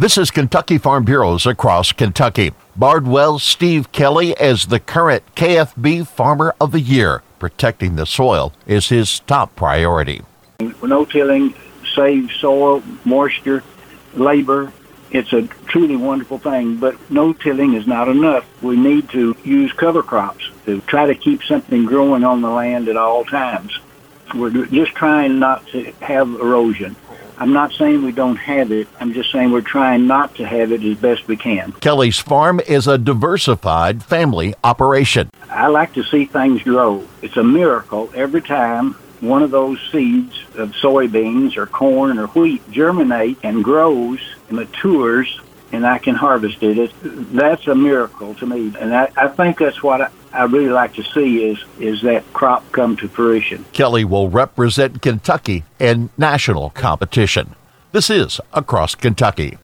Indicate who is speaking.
Speaker 1: This is Kentucky Farm Bureaus across Kentucky. Bardwell Steve Kelly as the current KFB Farmer of the Year. Protecting the soil is his top priority.
Speaker 2: No tilling saves soil, moisture, labor. It's a truly wonderful thing, but no tilling is not enough. We need to use cover crops to try to keep something growing on the land at all times. We're just trying not to have erosion. I'm not saying we don't have it. I'm just saying we're trying not to have it as best we can.
Speaker 1: Kelly's farm is a diversified family operation.
Speaker 2: I like to see things grow. It's a miracle every time one of those seeds of soybeans or corn or wheat germinate and grows and matures and I can harvest it. It's, that's a miracle to me. And I, I think that's what I, I really like to see is is that crop come to fruition.
Speaker 1: Kelly will represent Kentucky in national competition. This is Across Kentucky.